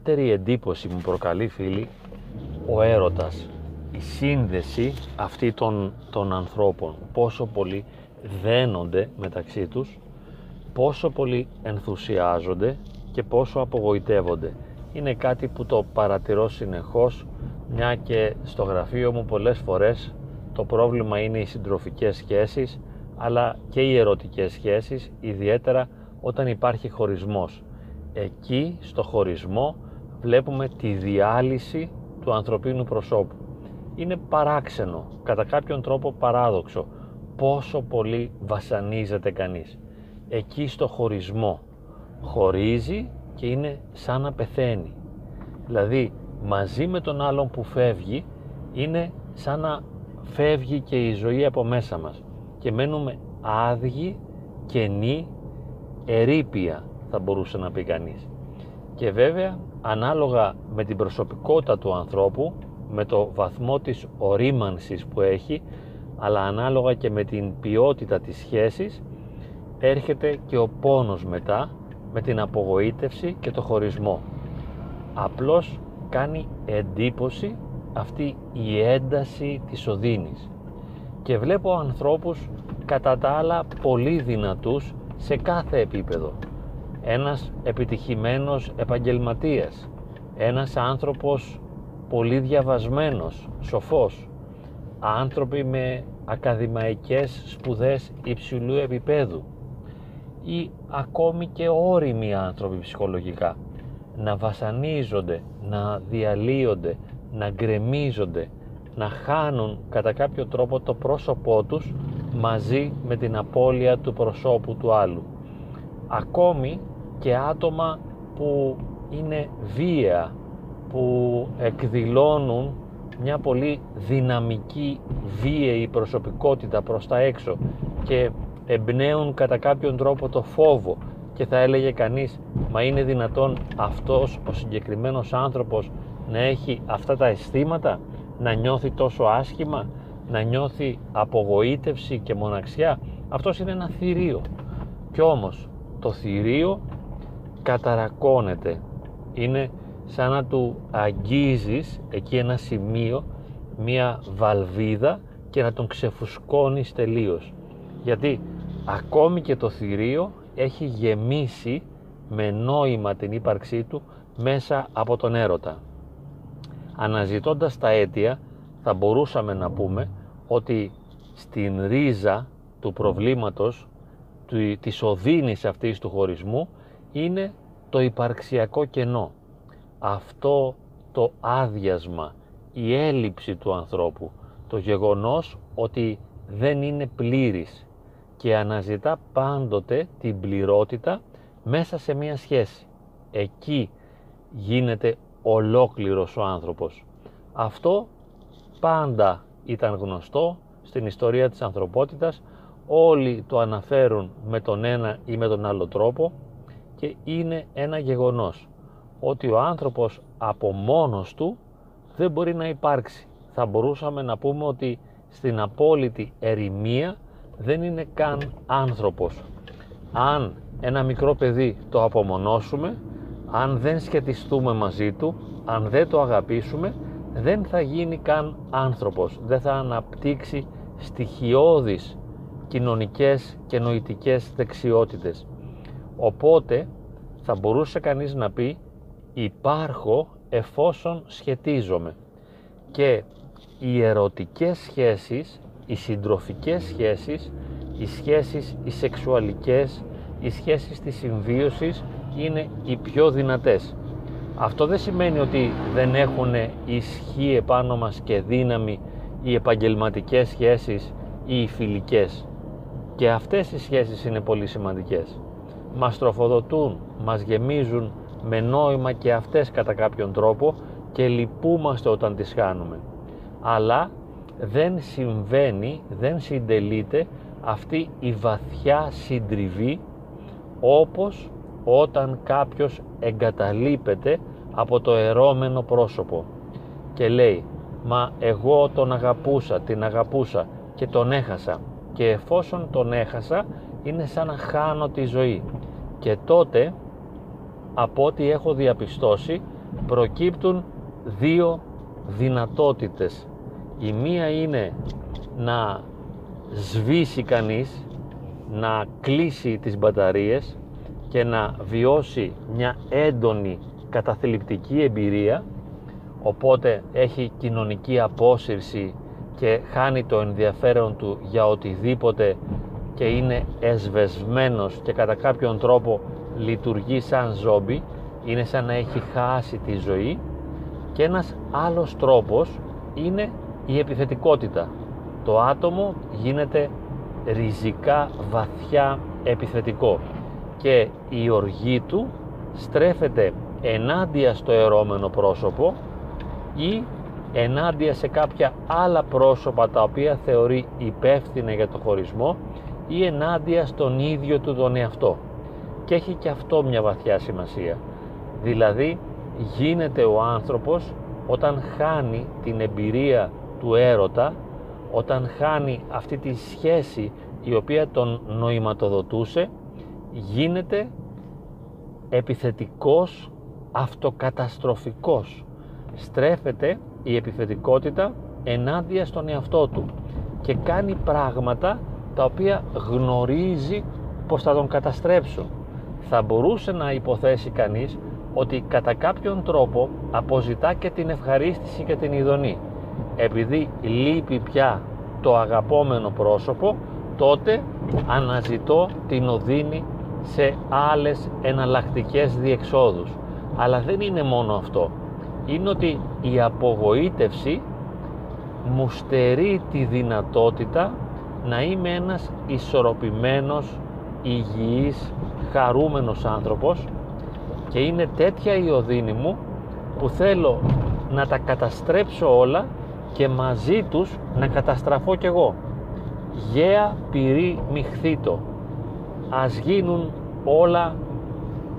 ιδιαίτερη εντύπωση μου προκαλεί φίλοι ο έρωτας η σύνδεση αυτή των, των ανθρώπων. Πόσο πολύ δένονται μεταξύ τους πόσο πολύ ενθουσιάζονται και πόσο απογοητεύονται. Είναι κάτι που το παρατηρώ συνεχώς μια και στο γραφείο μου πολλές φορές το πρόβλημα είναι οι συντροφικές σχέσεις αλλά και οι ερωτικές σχέσεις ιδιαίτερα όταν υπάρχει χωρισμός. Εκεί στο χωρισμό βλέπουμε τη διάλυση του ανθρωπίνου προσώπου. Είναι παράξενο κατά κάποιον τρόπο παράδοξο πόσο πολύ βασανίζεται κανείς. Εκεί στο χωρισμό χωρίζει και είναι σαν να πεθαίνει. Δηλαδή μαζί με τον άλλον που φεύγει είναι σαν να φεύγει και η ζωή από μέσα μας. Και μένουμε άδειοι, κενοί, ερήπια θα μπορούσε να πει κανείς. Και βέβαια ανάλογα με την προσωπικότητα του ανθρώπου, με το βαθμό της ορίμανσης που έχει, αλλά ανάλογα και με την ποιότητα της σχέσης, έρχεται και ο πόνος μετά, με την απογοήτευση και το χωρισμό. Απλώς κάνει εντύπωση αυτή η ένταση της οδύνης και βλέπω ανθρώπους κατά τα άλλα πολύ δυνατούς σε κάθε επίπεδο ένας επιτυχημένος επαγγελματίας. Ένας άνθρωπος πολύ διαβασμένος, σοφός. Άνθρωποι με ακαδημαϊκές σπουδές υψηλού επίπεδου. Ή ακόμη και όριμοι άνθρωποι ψυχολογικά. Να βασανίζονται, να διαλύονται, να γκρεμίζονται, να χάνουν κατά κάποιο τρόπο το πρόσωπό τους μαζί με την απώλεια του προσώπου του άλλου. Ακόμη και άτομα που είναι βία, που εκδηλώνουν μια πολύ δυναμική βίαιη προσωπικότητα προς τα έξω και εμπνέουν κατά κάποιον τρόπο το φόβο. Και θα έλεγε κανείς μα είναι δυνατόν αυτός ο συγκεκριμένος άνθρωπος να έχει αυτά τα αισθήματα να νιώθει τόσο άσχημα να νιώθει απογοήτευση και μοναξιά. Αυτός είναι ένα θηρίο κι όμως το θηρίο καταρακώνεται είναι σαν να του αγγίζεις εκεί ένα σημείο μία βαλβίδα και να τον ξεφουσκώνεις τελείως γιατί ακόμη και το θηρίο έχει γεμίσει με νόημα την ύπαρξή του μέσα από τον έρωτα. Αναζητώντας τα αίτια θα μπορούσαμε να πούμε ότι στην ρίζα του προβλήματος της οδύνης αυτής του χωρισμού είναι το υπαρξιακό κενό. Αυτό το άδειασμα, η έλλειψη του ανθρώπου, το γεγονός ότι δεν είναι πλήρης και αναζητά πάντοτε την πληρότητα μέσα σε μία σχέση. Εκεί γίνεται ολόκληρος ο άνθρωπος. Αυτό πάντα ήταν γνωστό στην ιστορία της ανθρωπότητας. Όλοι το αναφέρουν με τον ένα ή με τον άλλο τρόπο και είναι ένα γεγονός ότι ο άνθρωπος από μόνος του δεν μπορεί να υπάρξει. Θα μπορούσαμε να πούμε ότι στην απόλυτη ερημία δεν είναι καν άνθρωπος. Αν ένα μικρό παιδί το απομονώσουμε, αν δεν σχετιστούμε μαζί του, αν δεν το αγαπήσουμε, δεν θα γίνει καν άνθρωπος, δεν θα αναπτύξει στοιχειώδεις κοινωνικές και νοητικές δεξιότητες. Οπότε θα μπορούσε κανείς να πει υπάρχω εφόσον σχετίζομαι και οι ερωτικές σχέσεις, οι συντροφικές σχέσεις, οι σχέσεις οι σεξουαλικές, οι σχέσεις της συμβίωσης είναι οι πιο δυνατές. Αυτό δεν σημαίνει ότι δεν έχουν ισχύ επάνω μας και δύναμη οι επαγγελματικές σχέσεις ή οι φιλικές. Και αυτές οι σχέσεις είναι πολύ σημαντικές. Μας τροφοδοτούν, μας γεμίζουν με νόημα και αυτές κατά κάποιον τρόπο και λυπούμαστε όταν τις χάνουμε. Αλλά δεν συμβαίνει, δεν συντελείται αυτή η βαθιά συντριβή όπως όταν κάποιος εγκαταλείπεται από το ερώμενο πρόσωπο και λέει «Μα εγώ τον αγαπούσα, την αγαπούσα και τον έχασα» και εφόσον τον έχασα είναι σαν να χάνω τη ζωή και τότε από ό,τι έχω διαπιστώσει προκύπτουν δύο δυνατότητες. Η μία είναι να σβήσει κανείς, να κλείσει τις μπαταρίες και να βιώσει μια έντονη καταθλιπτική εμπειρία οπότε έχει κοινωνική απόσυρση και χάνει το ενδιαφέρον του για οτιδήποτε και είναι εσβεσμένος και κατά κάποιον τρόπο λειτουργεί σαν ζόμπι είναι σαν να έχει χάσει τη ζωή και ένας άλλος τρόπος είναι η επιθετικότητα. Το άτομο γίνεται ριζικά βαθιά επιθετικό και η οργή του στρέφεται ενάντια στο ερώμενο πρόσωπο ή ενάντια σε κάποια άλλα πρόσωπα τα οποία θεωρεί υπεύθυνα για το χωρισμό ή ενάντια στον ίδιο του τον εαυτό. Και έχει και αυτό μια βαθιά σημασία. Δηλαδή γίνεται ο άνθρωπος όταν χάνει την εμπειρία του έρωτα, όταν χάνει αυτή τη σχέση η οποία τον νοηματοδοτούσε, γίνεται επιθετικός, αυτοκαταστροφικός. Στρέφεται η επιθετικότητα ενάντια στον εαυτό του και κάνει πράγματα τα οποία γνωρίζει πως θα τον καταστρέψουν. Θα μπορούσε να υποθέσει κανείς ότι κατά κάποιον τρόπο αποζητά και την ευχαρίστηση και την ειδονή. Επειδή λείπει πια το αγαπόμενο πρόσωπο, τότε αναζητώ την οδύνη σε άλλες εναλλακτικές διεξόδους. Αλλά δεν είναι μόνο αυτό. Είναι ότι η απογοήτευση μου στερεί τη δυνατότητα να είμαι ένας ισορροπημένος, υγιής, χαρούμενος άνθρωπος και είναι τέτοια η οδύνη μου που θέλω να τα καταστρέψω όλα και μαζί τους να καταστραφώ κι εγώ. Γέα πυρή μιχθήτο. Ας γίνουν όλα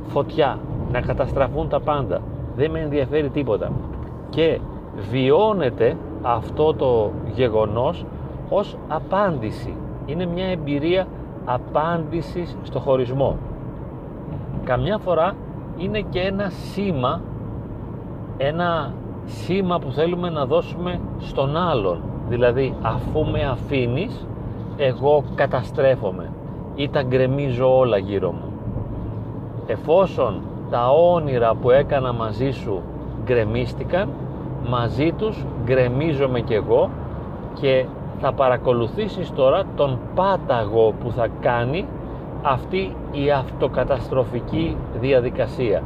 φωτιά, να καταστραφούν τα πάντα. Δεν με ενδιαφέρει τίποτα. Και βιώνεται αυτό το γεγονός ως απάντηση. Είναι μια εμπειρία απάντησης στο χωρισμό. Καμιά φορά είναι και ένα σήμα, ένα σήμα που θέλουμε να δώσουμε στον άλλον. Δηλαδή αφού με αφήνεις, εγώ καταστρέφομαι ή τα γκρεμίζω όλα γύρω μου. Εφόσον τα όνειρα που έκανα μαζί σου γκρεμίστηκαν, μαζί τους γκρεμίζομαι κι εγώ και θα παρακολουθήσεις τώρα τον πάταγο που θα κάνει αυτή η αυτοκαταστροφική διαδικασία.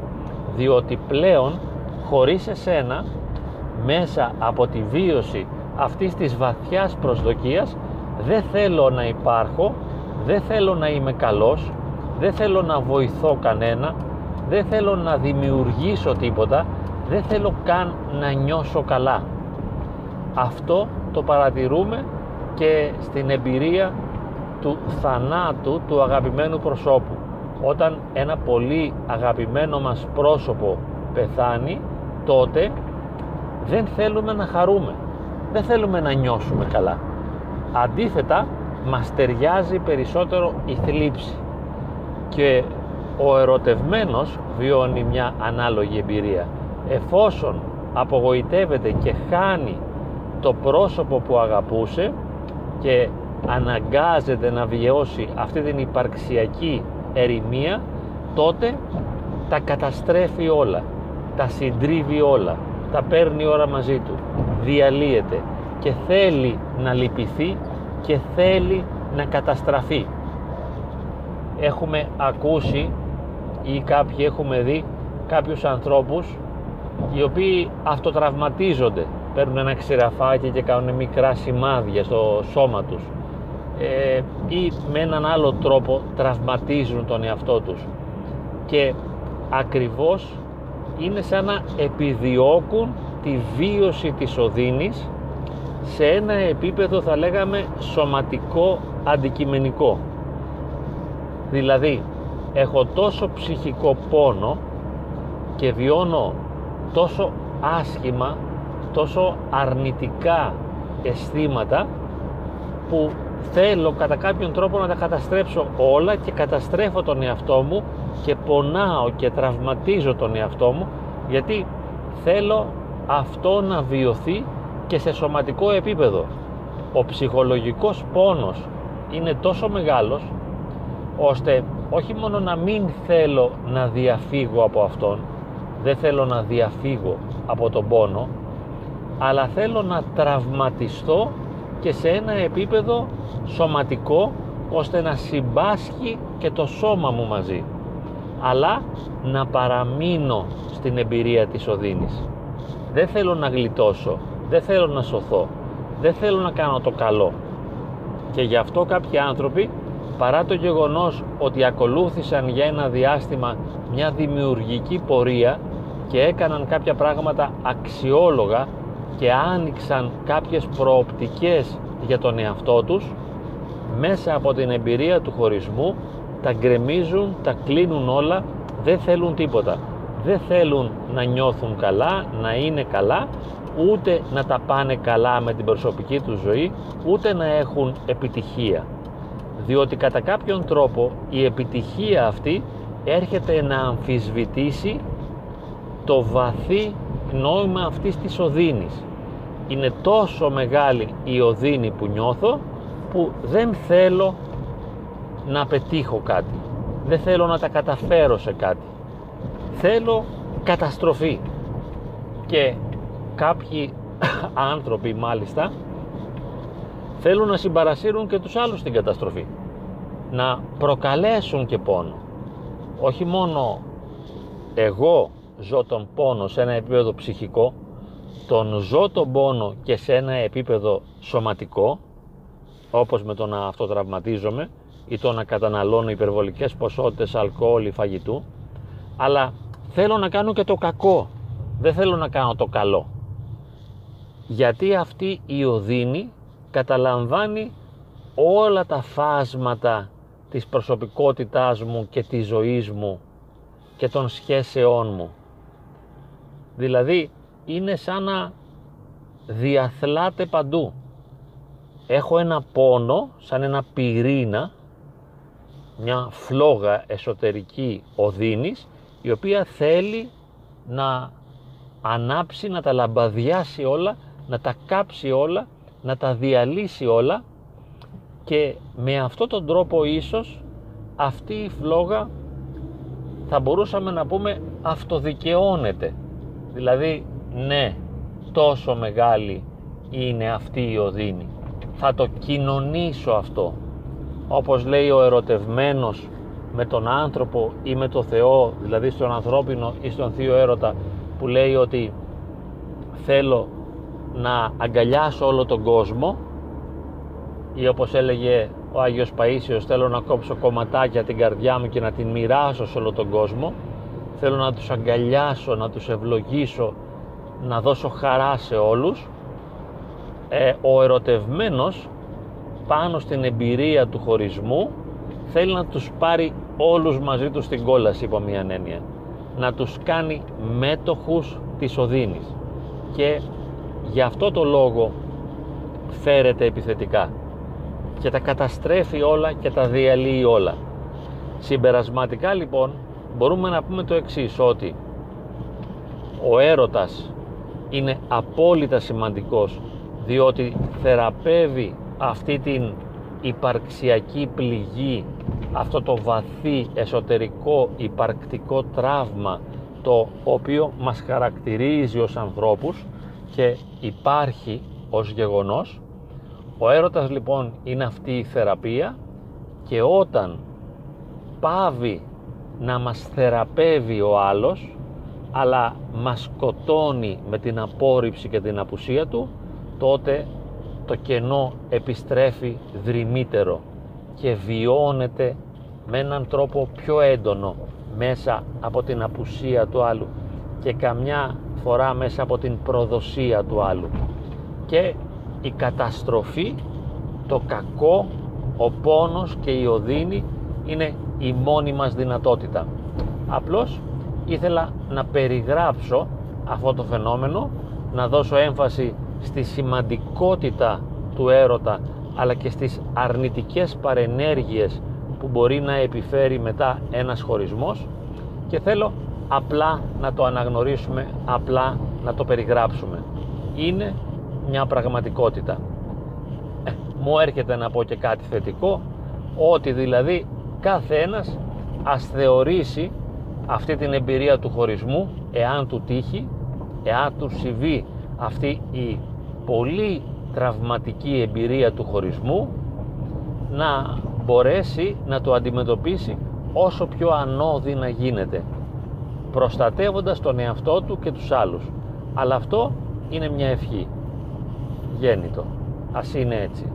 Διότι πλέον χωρίς εσένα μέσα από τη βίωση αυτής της βαθιάς προσδοκίας δεν θέλω να υπάρχω δεν θέλω να είμαι καλός δεν θέλω να βοηθώ κανένα δεν θέλω να δημιουργήσω τίποτα δεν θέλω καν να νιώσω καλά. Αυτό το παρατηρούμε και στην εμπειρία του θανάτου του αγαπημένου προσώπου. Όταν ένα πολύ αγαπημένο μας πρόσωπο πεθάνει, τότε δεν θέλουμε να χαρούμε, δεν θέλουμε να νιώσουμε καλά. Αντίθετα, μας ταιριάζει περισσότερο η θλίψη και ο ερωτευμένος βιώνει μια ανάλογη εμπειρία. Εφόσον απογοητεύεται και χάνει το πρόσωπο που αγαπούσε και αναγκάζεται να βιώσει αυτή την υπαρξιακή ερημία τότε τα καταστρέφει όλα τα συντρίβει όλα τα παίρνει ώρα μαζί του διαλύεται και θέλει να λυπηθεί και θέλει να καταστραφεί. Έχουμε ακούσει ή κάποιοι έχουμε δει κάποιους ανθρώπους οι οποίοι αυτοτραυματίζονται παίρνουν ένα ξηραφάκι και κάνουν μικρά σημάδια στο σώμα τους. Ε, ή με έναν άλλο τρόπο τραυματίζουν τον εαυτό τους. Και ακριβώς είναι σαν να επιδιώκουν τη βίωση της οδύνης σε ένα επίπεδο θα λέγαμε σωματικό αντικειμενικό. Δηλαδή έχω τόσο ψυχικό πόνο και βιώνω τόσο άσχημα τόσο αρνητικά αισθήματα που θέλω κατά κάποιον τρόπο να τα καταστρέψω όλα και καταστρέφω τον εαυτό μου και πονάω και τραυματίζω τον εαυτό μου γιατί θέλω αυτό να βιωθεί και σε σωματικό επίπεδο. Ο ψυχολογικός πόνος είναι τόσο μεγάλος ώστε όχι μόνο να μην θέλω να διαφύγω από αυτόν δεν θέλω να διαφύγω από τον πόνο αλλά θέλω να τραυματιστώ και σε ένα επίπεδο σωματικό ώστε να συμπάσχει και το σώμα μου μαζί. Αλλά να παραμείνω στην εμπειρία της οδύνης. Δεν θέλω να γλιτώσω δεν θέλω να σωθώ δεν θέλω να κάνω το καλό. Και γι' αυτό κάποιοι άνθρωποι παρά το γεγονός ότι ακολούθησαν για ένα διάστημα μια δημιουργική πορεία και έκαναν κάποια πράγματα αξιόλογα και άνοιξαν κάποιες προοπτικές για τον εαυτό τους μέσα από την εμπειρία του χωρισμού τα γκρεμίζουν, τα κλείνουν όλα δεν θέλουν τίποτα. Δεν θέλουν να νιώθουν καλά, να είναι καλά ούτε να τα πάνε καλά με την προσωπική τους ζωή ούτε να έχουν επιτυχία. Διότι κατά κάποιον τρόπο η επιτυχία αυτή έρχεται να αμφισβητήσει το βαθύ νόημα αυτής της οδύνης. Είναι τόσο μεγάλη η οδύνη που νιώθω που δεν θέλω να πετύχω κάτι. Δεν θέλω να τα καταφέρω σε κάτι. Θέλω καταστροφή. Και κάποιοι άνθρωποι μάλιστα θέλουν να συμπαρασύρουν και τους άλλους στην καταστροφή. Να προκαλέσουν και πόνο. Όχι μόνο εγώ ζω τον πόνο σε ένα επίπεδο ψυχικό τον ζω τον πόνο και σε ένα επίπεδο σωματικό όπως με το να αυτοτραυματίζομαι ή το να καταναλώνω υπερβολικές ποσότητες αλκοόλ ή φαγητού αλλά θέλω να κάνω και το κακό. Δεν θέλω να κάνω το καλό. Γιατί αυτή η οδύνη καταλαμβάνει όλα τα φάσματα της προσωπικότητάς μου και της ζωής μου και των σχέσεών μου δηλαδή είναι σαν να διαθλάται παντού έχω ένα πόνο σαν ένα πυρήνα μια φλόγα εσωτερική οδύνης η οποία θέλει να ανάψει, να τα λαμπαδιάσει όλα, να τα κάψει όλα, να τα διαλύσει όλα και με αυτόν τον τρόπο ίσως αυτή η φλόγα θα μπορούσαμε να πούμε αυτοδικαιώνεται. Δηλαδή, ναι, τόσο μεγάλη είναι αυτή η οδύνη. Θα το κοινωνήσω αυτό. Όπως λέει ο ερωτευμένος με τον άνθρωπο ή με το Θεό, δηλαδή στον ανθρώπινο ή στον θείο έρωτα που λέει ότι θέλω να αγκαλιάσω όλο τον κόσμο ή όπως έλεγε ο Άγιος Παΐσιος θέλω να κόψω κομματάκια την καρδιά μου και να την μοιράσω σε όλο τον κόσμο θέλω να τους αγκαλιάσω, να τους ευλογήσω να δώσω χαρά σε όλους. Ε, ο ερωτευμένος πάνω στην εμπειρία του χωρισμού θέλει να τους πάρει όλους μαζί τους στην κόλαση υπό μια έννοια. Να τους κάνει μέτοχους της οδύνης. Και γι' αυτό το λόγο φέρεται επιθετικά. Και τα καταστρέφει όλα και τα διαλύει όλα. Συμπερασματικά λοιπόν μπορούμε να πούμε το εξής ότι ο έρωτας είναι απόλυτα σημαντικός διότι θεραπεύει αυτή την υπαρξιακή πληγή αυτό το βαθύ εσωτερικό υπαρκτικό τραύμα το οποίο μας χαρακτηρίζει ως ανθρώπους και υπάρχει ως γεγονός. Ο έρωτας λοιπόν είναι αυτή η θεραπεία και όταν πάβει να μας θεραπεύει ο άλλος αλλά μας σκοτώνει με την απόρριψη και την απουσία του τότε το κενό επιστρέφει δρυμύτερο και βιώνεται με έναν τρόπο πιο έντονο μέσα από την απουσία του άλλου και καμιά φορά μέσα από την προδοσία του άλλου. Και η καταστροφή, το κακό, ο πόνος και η οδύνη είναι η μόνη μας δυνατότητα. Απλώς ήθελα να περιγράψω αυτό το φαινόμενο, να δώσω έμφαση στη σημαντικότητα του έρωτα αλλά και στις αρνητικές παρενέργειες που μπορεί να επιφέρει μετά ένας χωρισμός και θέλω απλά να το αναγνωρίσουμε, απλά να το περιγράψουμε. Είναι μια πραγματικότητα. Ε, μου έρχεται να πω και κάτι θετικό, ότι δηλαδή κάθε ένας ας θεωρήσει αυτή την εμπειρία του χωρισμού, εάν του τύχει, εάν του συμβεί αυτή η πολύ τραυματική εμπειρία του χωρισμού, να μπορέσει να το αντιμετωπίσει όσο πιο ανώδυνα γίνεται προστατεύοντας τον εαυτό του και τους άλλους. Αλλά αυτό είναι μια ευχή. Γέννητο. Ας είναι έτσι